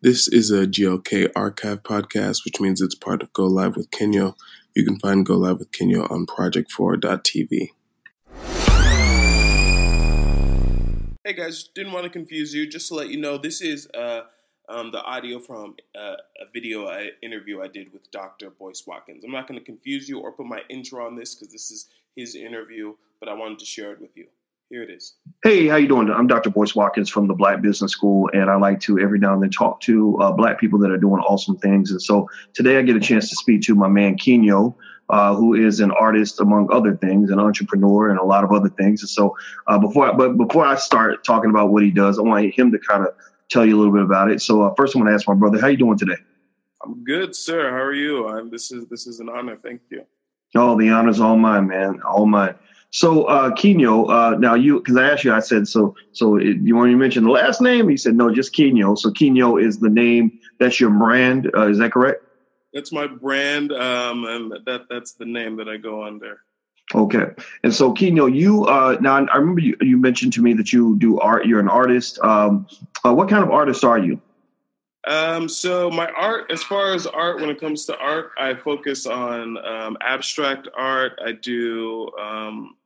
This is a GLK archive podcast, which means it's part of Go Live with Kenyo. You can find Go Live with Kenyo on project4.tv. Hey guys, didn't want to confuse you. Just to let you know, this is uh, um, the audio from uh, a video I, interview I did with Dr. Boyce Watkins. I'm not going to confuse you or put my intro on this because this is his interview, but I wanted to share it with you. Here it is. Hey, how you doing? I'm Dr. Boyce Watkins from the Black Business School, and I like to every now and then talk to uh, Black people that are doing awesome things. And so today I get a chance to speak to my man Kenyo, uh, who is an artist among other things, an entrepreneur, and a lot of other things. And so uh, before, I, but before I start talking about what he does, I want him to kind of tell you a little bit about it. So uh, first, I'm going to ask my brother, how you doing today? I'm good, sir. How are you? I'm, this is this is an honor. Thank you. Oh, the honor's all mine, man. All mine. So, uh, Kenyo, uh, now you, because I asked you, I said, so, so it, you want to mention the last name? He said, no, just Kenyo. So, Kenyo is the name. That's your brand. Uh, is that correct? That's my brand, um, and that that's the name that I go under. Okay, and so Kenyo, you uh, now I remember you, you mentioned to me that you do art. You're an artist. Um, uh, what kind of artist are you? Um, so my art, as far as art, when it comes to art, I focus on um, abstract art. I do um,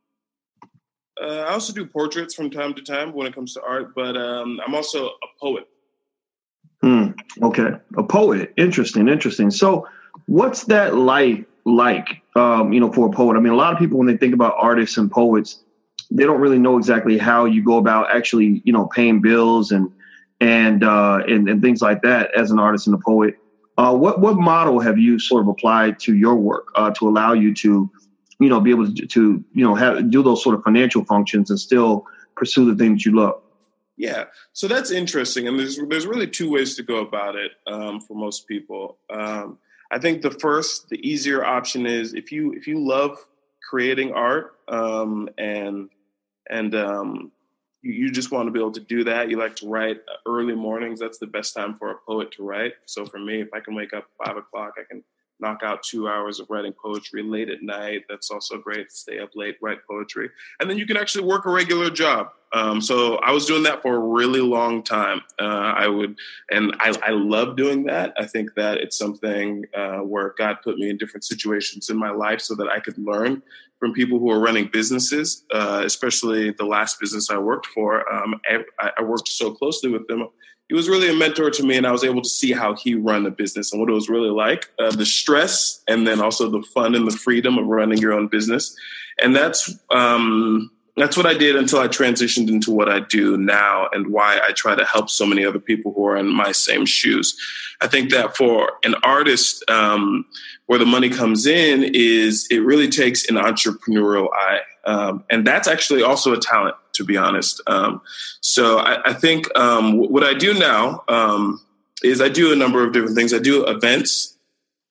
uh, I also do portraits from time to time when it comes to art, but um, I'm also a poet. Hmm. Okay, a poet. Interesting. Interesting. So, what's that like? Like, um, you know, for a poet. I mean, a lot of people when they think about artists and poets, they don't really know exactly how you go about actually, you know, paying bills and and uh, and, and things like that as an artist and a poet. Uh, what what model have you sort of applied to your work uh, to allow you to you know, be able to, to you know, have do those sort of financial functions and still pursue the things you love. Yeah, so that's interesting, and there's there's really two ways to go about it um, for most people. Um, I think the first, the easier option is if you if you love creating art um, and and um, you, you, just want to be able to do that. You like to write early mornings. That's the best time for a poet to write. So for me, if I can wake up five o'clock, I can knock out two hours of writing poetry late at night. That's also great. Stay up late, write poetry. And then you can actually work a regular job. Um, so I was doing that for a really long time. Uh, I would, and I, I, love doing that. I think that it's something uh, where God put me in different situations in my life so that I could learn from people who are running businesses, uh, especially the last business I worked for. Um, I, I worked so closely with them he was really a mentor to me, and I was able to see how he run a business and what it was really like uh, the stress, and then also the fun and the freedom of running your own business. And that's um, that's what I did until I transitioned into what I do now and why I try to help so many other people who are in my same shoes. I think that for an artist, um, where the money comes in is it really takes an entrepreneurial eye. Um, and that's actually also a talent, to be honest. Um, so I, I think um, what I do now um, is I do a number of different things. I do events.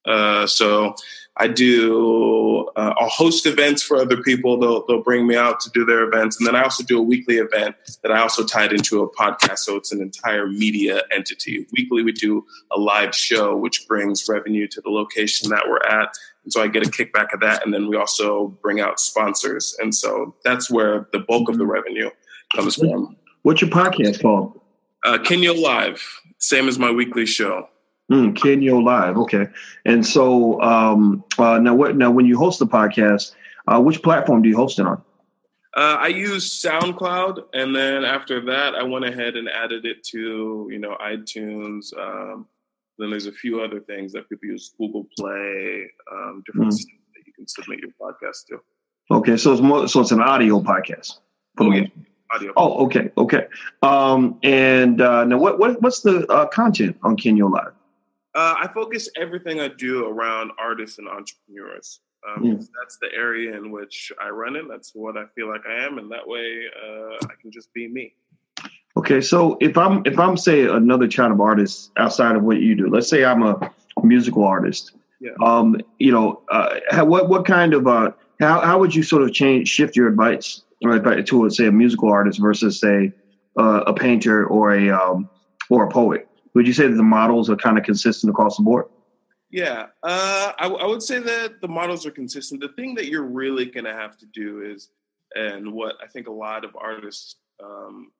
Uh, so I do, uh, I'll host events for other people. They'll, they'll bring me out to do their events. And then I also do a weekly event that I also tied into a podcast. So it's an entire media entity. Weekly, we do a live show, which brings revenue to the location that we're at. And so I get a kickback of that. And then we also bring out sponsors. And so that's where the bulk of the revenue comes from. What's your podcast called? Uh, Kenyo Live, same as my weekly show. Mm, Kenyo Live, okay. And so um, uh, now, what? Now, when you host the podcast, uh, which platform do you host it on? Uh, I use SoundCloud, and then after that, I went ahead and added it to you know iTunes. Um, then there's a few other things that people use: Google Play, um, different mm. that you can submit your podcast to. Okay, so it's more so it's an audio podcast. Oh, yeah. Audio. Oh, okay, okay. Um, and uh, now, what, what what's the uh, content on Kenyo Live? Uh, I focus everything I do around artists and entrepreneurs. Um, yeah. That's the area in which I run it. That's what I feel like I am, and that way uh, I can just be me. Okay, so if I'm if I'm say another child of artist outside of what you do, let's say I'm a musical artist. Yeah. Um, you know, uh, how, what what kind of uh, how how would you sort of change shift your advice right, to say a musical artist versus say uh, a painter or a um, or a poet? Would you say that the models are kind of consistent across the board? Yeah, uh, I, I, would say that the models are consistent. The thing that you're really going to have to do is, and what I think a lot of artists um,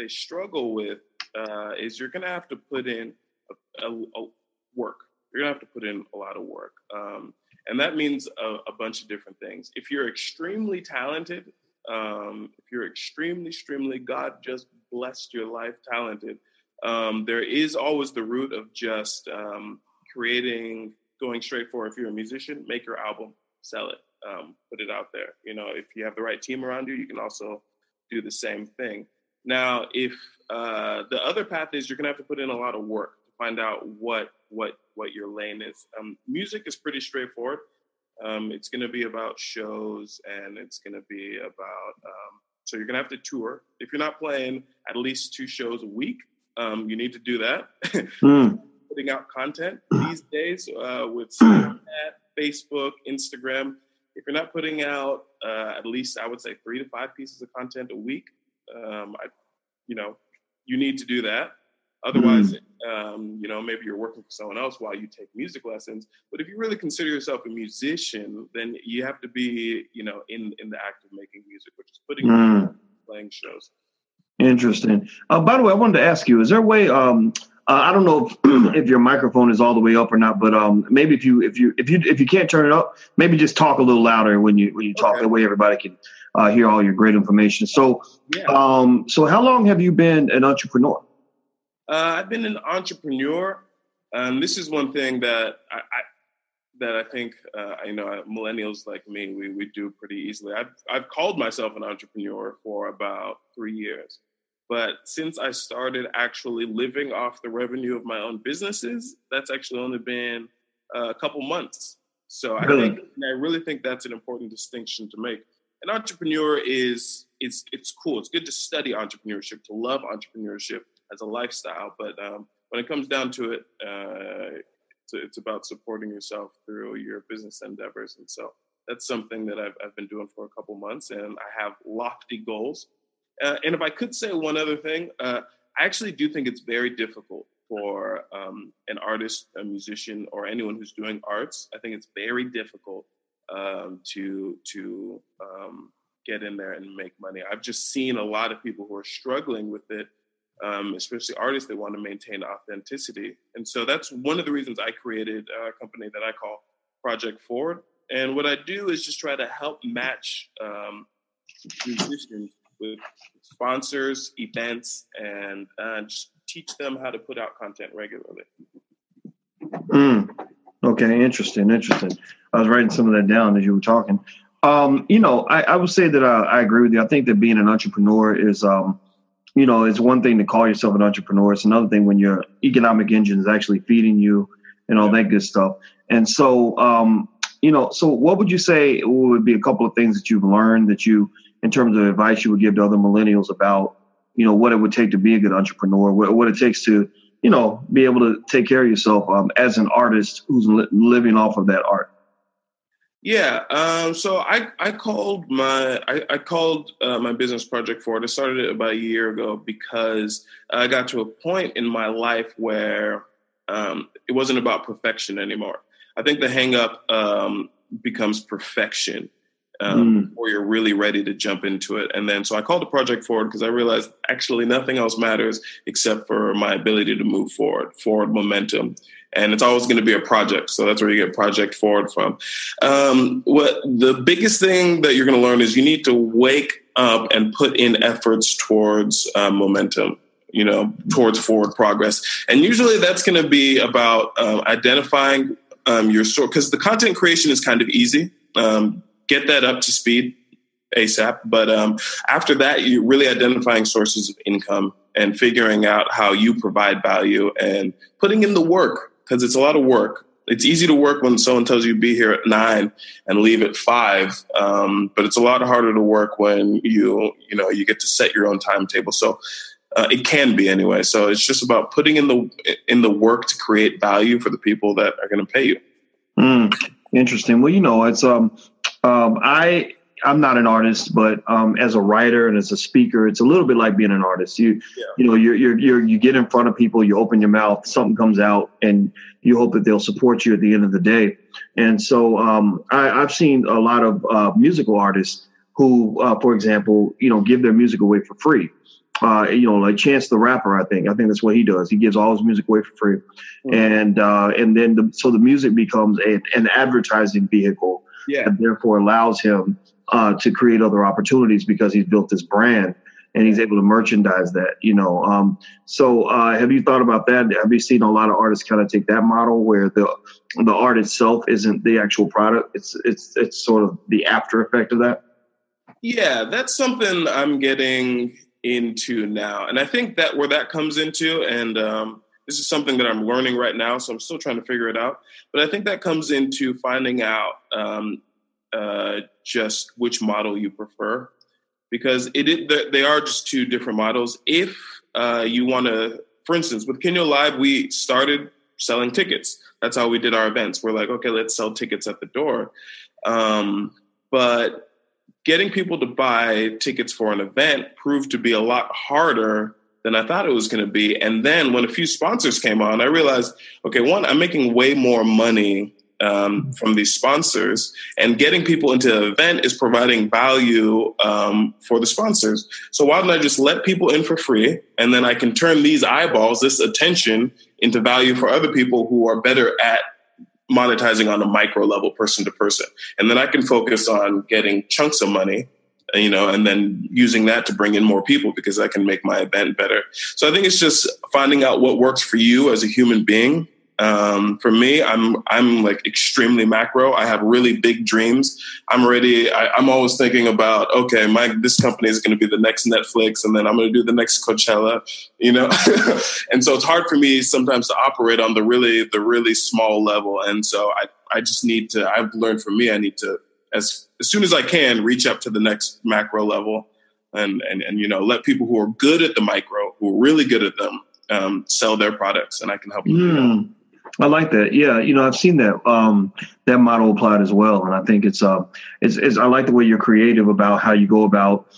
they struggle with uh, is you're going to have to put in a, a, a work. You're going to have to put in a lot of work. Um, and that means a, a, bunch of different things. If you're extremely talented, um, if you're extremely, extremely, God just blessed your life talented, um, there is always the root of just um, creating, going straight for. If you're a musician, make your album, sell it, um, put it out there. You know, if you have the right team around you, you can also do the same thing. Now, if uh, the other path is you're gonna have to put in a lot of work to find out what what what your lane is. Um, music is pretty straightforward. Um, it's gonna be about shows and it's gonna be about um, so you're gonna have to tour. If you're not playing at least two shows a week, um, you need to do that. mm. Putting out content these days uh, with Snapchat, Facebook, Instagram. If you're not putting out uh, at least, I would say, three to five pieces of content a week, um, I, you know, you need to do that. Otherwise, mm. um, you know, maybe you're working for someone else while you take music lessons. But if you really consider yourself a musician, then you have to be, you know, in in the act of making music, which is putting mm. playing shows. Interesting. Uh, by the way, I wanted to ask you: Is there a way? Um, uh, I don't know if, if, your microphone is all the way up or not, but um, maybe if you if you if you if you can't turn it up, maybe just talk a little louder when you when you talk. Okay. That way, everybody can uh, hear all your great information. So, yeah. um, so how long have you been an entrepreneur? Uh, I've been an entrepreneur. and this is one thing that I, I that I think uh, you know millennials like me we we do pretty easily. I've I've called myself an entrepreneur for about three years, but since I started actually living off the revenue of my own businesses, that's actually only been a couple months. So I really? think I really think that's an important distinction to make an entrepreneur is it's it's cool. It's good to study entrepreneurship, to love entrepreneurship as a lifestyle. But um, when it comes down to it, uh, it's, it's, about supporting yourself through your business endeavors. And so that's something that I've, I've been doing for a couple months, and I have lofty goals. Uh, and if I could say one other thing, uh, I actually do think it's very difficult for um, an artist, a musician, or anyone who's doing arts. I think it's very difficult um, to to um, get in there and make money. I've just seen a lot of people who are struggling with it, um, especially artists that want to maintain authenticity. And so that's one of the reasons I created a company that I call Project Forward. And what I do is just try to help match um, musicians with sponsors, events, and uh, just teach them how to put out content regularly. Mm. Okay, interesting, interesting. I was writing some of that down as you were talking. Um, you know, I, I, would say that uh, I agree with you. I think that being an entrepreneur is, um, you know, it's one thing to call yourself an entrepreneur. It's another thing when your economic engine is actually feeding you and all that good stuff. And so, um, you know, so what would you say would be a couple of things that you've learned that you, in terms of advice, you would give to other millennials about, you know, what it would take to be a good entrepreneur, what, what it takes to you know, be able to take care of yourself um, as an artist who's li- living off of that art? Yeah, um, so I, I called my I, I called uh, my business project forward. I started it about a year ago because I got to a point in my life where um, it wasn't about perfection anymore. I think the hangup um, becomes perfection um, mm. before you're really ready to jump into it. And then, so I called the project forward because I realized actually nothing else matters except for my ability to move forward, forward momentum. And it's always going to be a project. So that's where you get project forward from. Um, what the biggest thing that you're going to learn is you need to wake up and put in efforts towards uh, momentum you know, towards forward progress. And usually that's going to be about um, identifying um, your source because the content creation is kind of easy. Um, get that up to speed ASAP. But um, after that, you're really identifying sources of income and figuring out how you provide value and putting in the work because it's a lot of work. It's easy to work when someone tells you be here at nine and leave at five, um, but it's a lot harder to work when you you know you get to set your own timetable. So uh, it can be anyway. So it's just about putting in the in the work to create value for the people that are going to pay you. Mm, interesting. Well, you know, it's um, um, I I'm not an artist, but um, as a writer and as a speaker, it's a little bit like being an artist. You yeah. you know you're, you're, you're you get in front of people, you open your mouth, something comes out, and you hope that they'll support you at the end of the day. And so um, I, have seen a lot of uh, musical artists who, uh, for example, you know, give their music away for free. uh, you know, like Chance the Rapper. I think I think that's what he does. He gives all his music away for free, mm-hmm. and uh, and then the, so the music becomes a, an advertising vehicle. Yeah. That therefore allows him uh, to create other opportunities because he's built this brand and he's able to merchandise that. You know, um, so uh, have you thought about that? Have you seen a lot of artists kind of take that model where the the art itself isn't the actual product; it's it's it's sort of the after effect of that. Yeah, that's something I'm getting into now. And I think that where that comes into, and um, this is something that I'm learning right now, so I'm still trying to figure it out. But I think that comes into finding out um, uh, just which model you prefer, because it is, they are just two different models. If uh, you want to, for instance, with Kenyo Live, we started selling tickets. That's how we did our events. We're like, okay, let's sell tickets at the door. Um, but getting people to buy tickets for an event proved to be a lot harder than I thought it was going to be. And then when a few sponsors came on, I realized, okay, one, I'm making way more money um, from these sponsors, and getting people into the event is providing value um, for the sponsors. So why don't I just let people in for free, and then I can turn these eyeballs, this attention, into value for other people who are better at monetizing on a micro level, person to person. And then I can focus on getting chunks of money, you know, and then using that to bring in more people because I can make my event better. So I think it's just finding out what works for you as a human being um, for me, I'm I'm like extremely macro. I have really big dreams. I'm ready. I, am always thinking about okay, my this company is going to be the next Netflix, and then I'm going to do the next Coachella. You know, and so it's hard for me sometimes to operate on the really the really small level. And so I I just need to. I've learned for me, I need to as as soon as I can reach up to the next macro level, and and and you know let people who are good at the micro, who are really good at them, um, sell their products, and I can help them. Mm. I like that. Yeah, you know, I've seen that um, that model applied as well, and I think it's uh, it's, it's I like the way you're creative about how you go about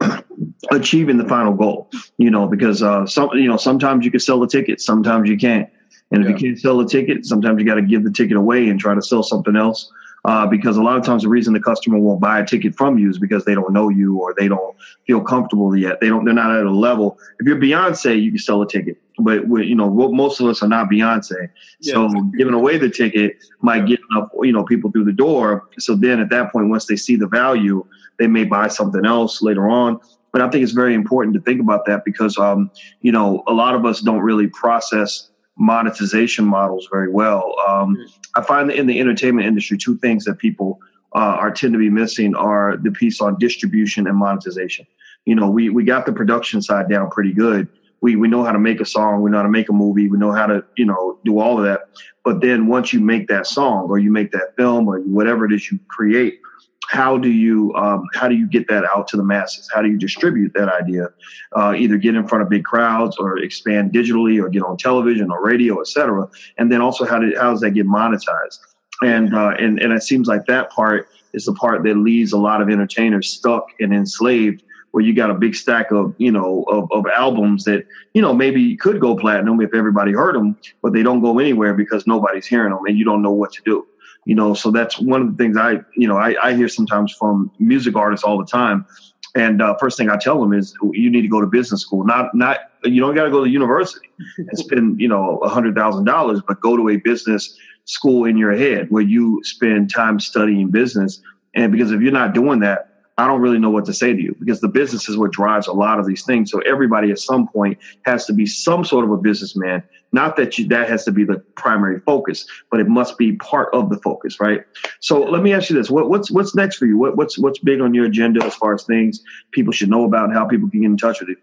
achieving the final goal. You know, because uh, some you know sometimes you can sell a ticket, sometimes you can't, and if yeah. you can't sell a ticket, sometimes you got to give the ticket away and try to sell something else uh, because a lot of times the reason the customer won't buy a ticket from you is because they don't know you or they don't feel comfortable yet. They don't. They're not at a level. If you're Beyonce, you can sell a ticket, but you know most of us are not Beyonce. Yeah. So giving away the ticket might get enough you know people through the door. So then at that point, once they see the value, they may buy something else later on. But I think it's very important to think about that because um, you know a lot of us don't really process monetization models very well. Um, mm-hmm. I find that in the entertainment industry, two things that people uh, are tend to be missing are the piece on distribution and monetization. You know, we we got the production side down pretty good. We we know how to make a song, we know how to make a movie, we know how to you know do all of that. But then once you make that song or you make that film or whatever it is you create, how do you um, how do you get that out to the masses? How do you distribute that idea? Uh, either get in front of big crowds or expand digitally or get on television or radio, etc. And then also how, do, how does that get monetized? And uh, and and it seems like that part is the part that leaves a lot of entertainers stuck and enslaved where you got a big stack of you know of, of albums that you know maybe could go platinum if everybody heard them but they don't go anywhere because nobody's hearing them and you don't know what to do you know so that's one of the things i you know i, I hear sometimes from music artists all the time. And uh, first thing i tell them is you need to go to business school. Not not you don't got to go to university and spend you know a hundred thousand dollars but go to a business school in your head where you spend time studying business. And because if you're not doing that I don't really know what to say to you because the business is what drives a lot of these things. So everybody at some point has to be some sort of a businessman. Not that you, that has to be the primary focus, but it must be part of the focus, right? So let me ask you this: what, what's what's next for you? What, what's what's big on your agenda as far as things people should know about and how people can get in touch with you?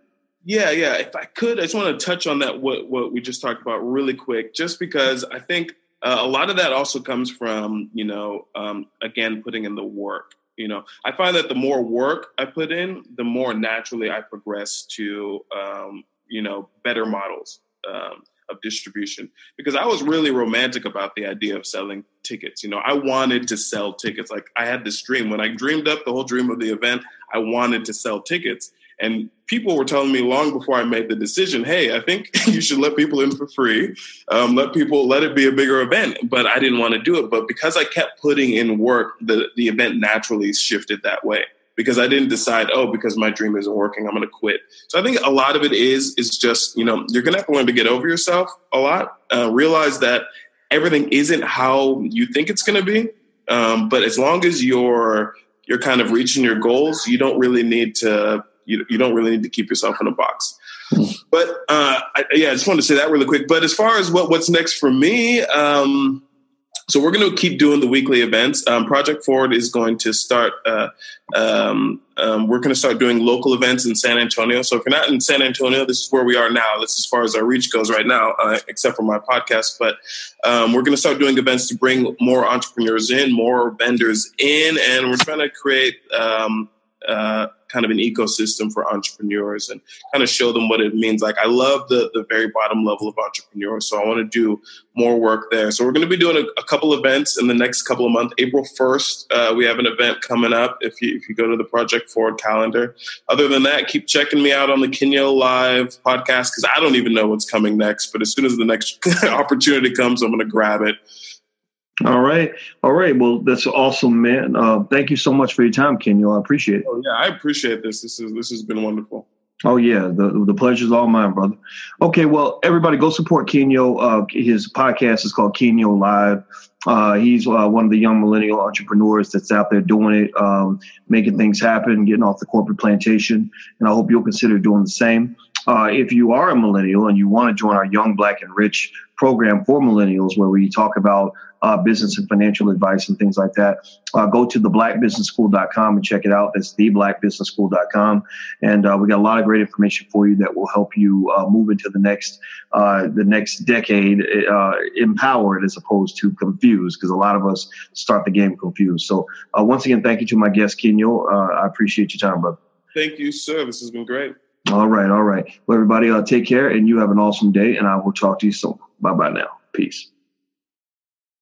Yeah, yeah. If I could, I just want to touch on that what what we just talked about really quick, just because I think uh, a lot of that also comes from you know um, again putting in the work you know i find that the more work i put in the more naturally i progress to um, you know better models um, of distribution. Because i was really romantic about the idea of selling tickets. You know i wanted to sell tickets. Like i had this dream. When i dreamed up the whole dream of the event i wanted to sell tickets and people were telling me long before I made the decision, hey, I think you should let people in for free. Um, let people let it be a bigger event. But I didn't want to do it. But because I kept putting in work, the, the event naturally shifted that way. because I didn't decide, oh, because my dream isn't working, I'm going to quit. So I think a lot of it is is just you know you're going to have to learn to get over yourself a lot. Uh, realize that everything isn't how you think it's going to be, um, but as long as you're you're kind of reaching your goals, you don't really need to you, you don't really need to keep yourself in a box. But uh, I, yeah, I just wanted to say that really quick. But as far as what what's next for me, um, so we're going to keep doing the weekly events. Um, Project Forward is going to start. Uh, um, um, we're going to start doing local events in San Antonio. So if you're not in San Antonio, this is where we are now. This is as far as our reach goes right now, uh, except for my podcast. But um, we're going to start doing events to bring more entrepreneurs in, more vendors in, and we're trying to create. Um, uh, kind of an ecosystem for entrepreneurs and kind of show them what it means. Like I love the the very bottom level of entrepreneurs, so I want to do more work there. So we're going to be doing a, a couple events in the next couple of months. April first, uh, we have an event coming up. If you if you go to the Project Forward calendar. Other than that, keep checking me out on the Kenyo Live podcast because I don't even know what's coming next. But as soon as the next opportunity comes, I'm going to grab it. All right. All right. Well, that's awesome, man. Uh, thank you so much for your time, Kenyo. I appreciate it. Oh, yeah, I appreciate this. This is this has been wonderful. Oh yeah, the the pleasure's all mine, brother. Okay, well, everybody go support Kenyo. Uh, his podcast is called Kenyo Live. Uh, he's uh, one of the young millennial entrepreneurs that's out there doing it, um, making things happen, getting off the corporate plantation. And I hope you'll consider doing the same. Uh, if you are a millennial and you want to join our Young Black and Rich program for millennials, where we talk about uh, business and financial advice and things like that, uh, go to theblackbusinessschool.com and check it out. That's theblackbusinessschool.com. And uh, we got a lot of great information for you that will help you uh, move into the next uh, the next decade uh, empowered as opposed to confused, because a lot of us start the game confused. So once again, thank you to my guest, Kenyo. I appreciate your time, brother. Thank you, sir. This has been great. All right, all right. Well, everybody, uh, take care, and you have an awesome day, and I will talk to you soon. Bye bye now. Peace.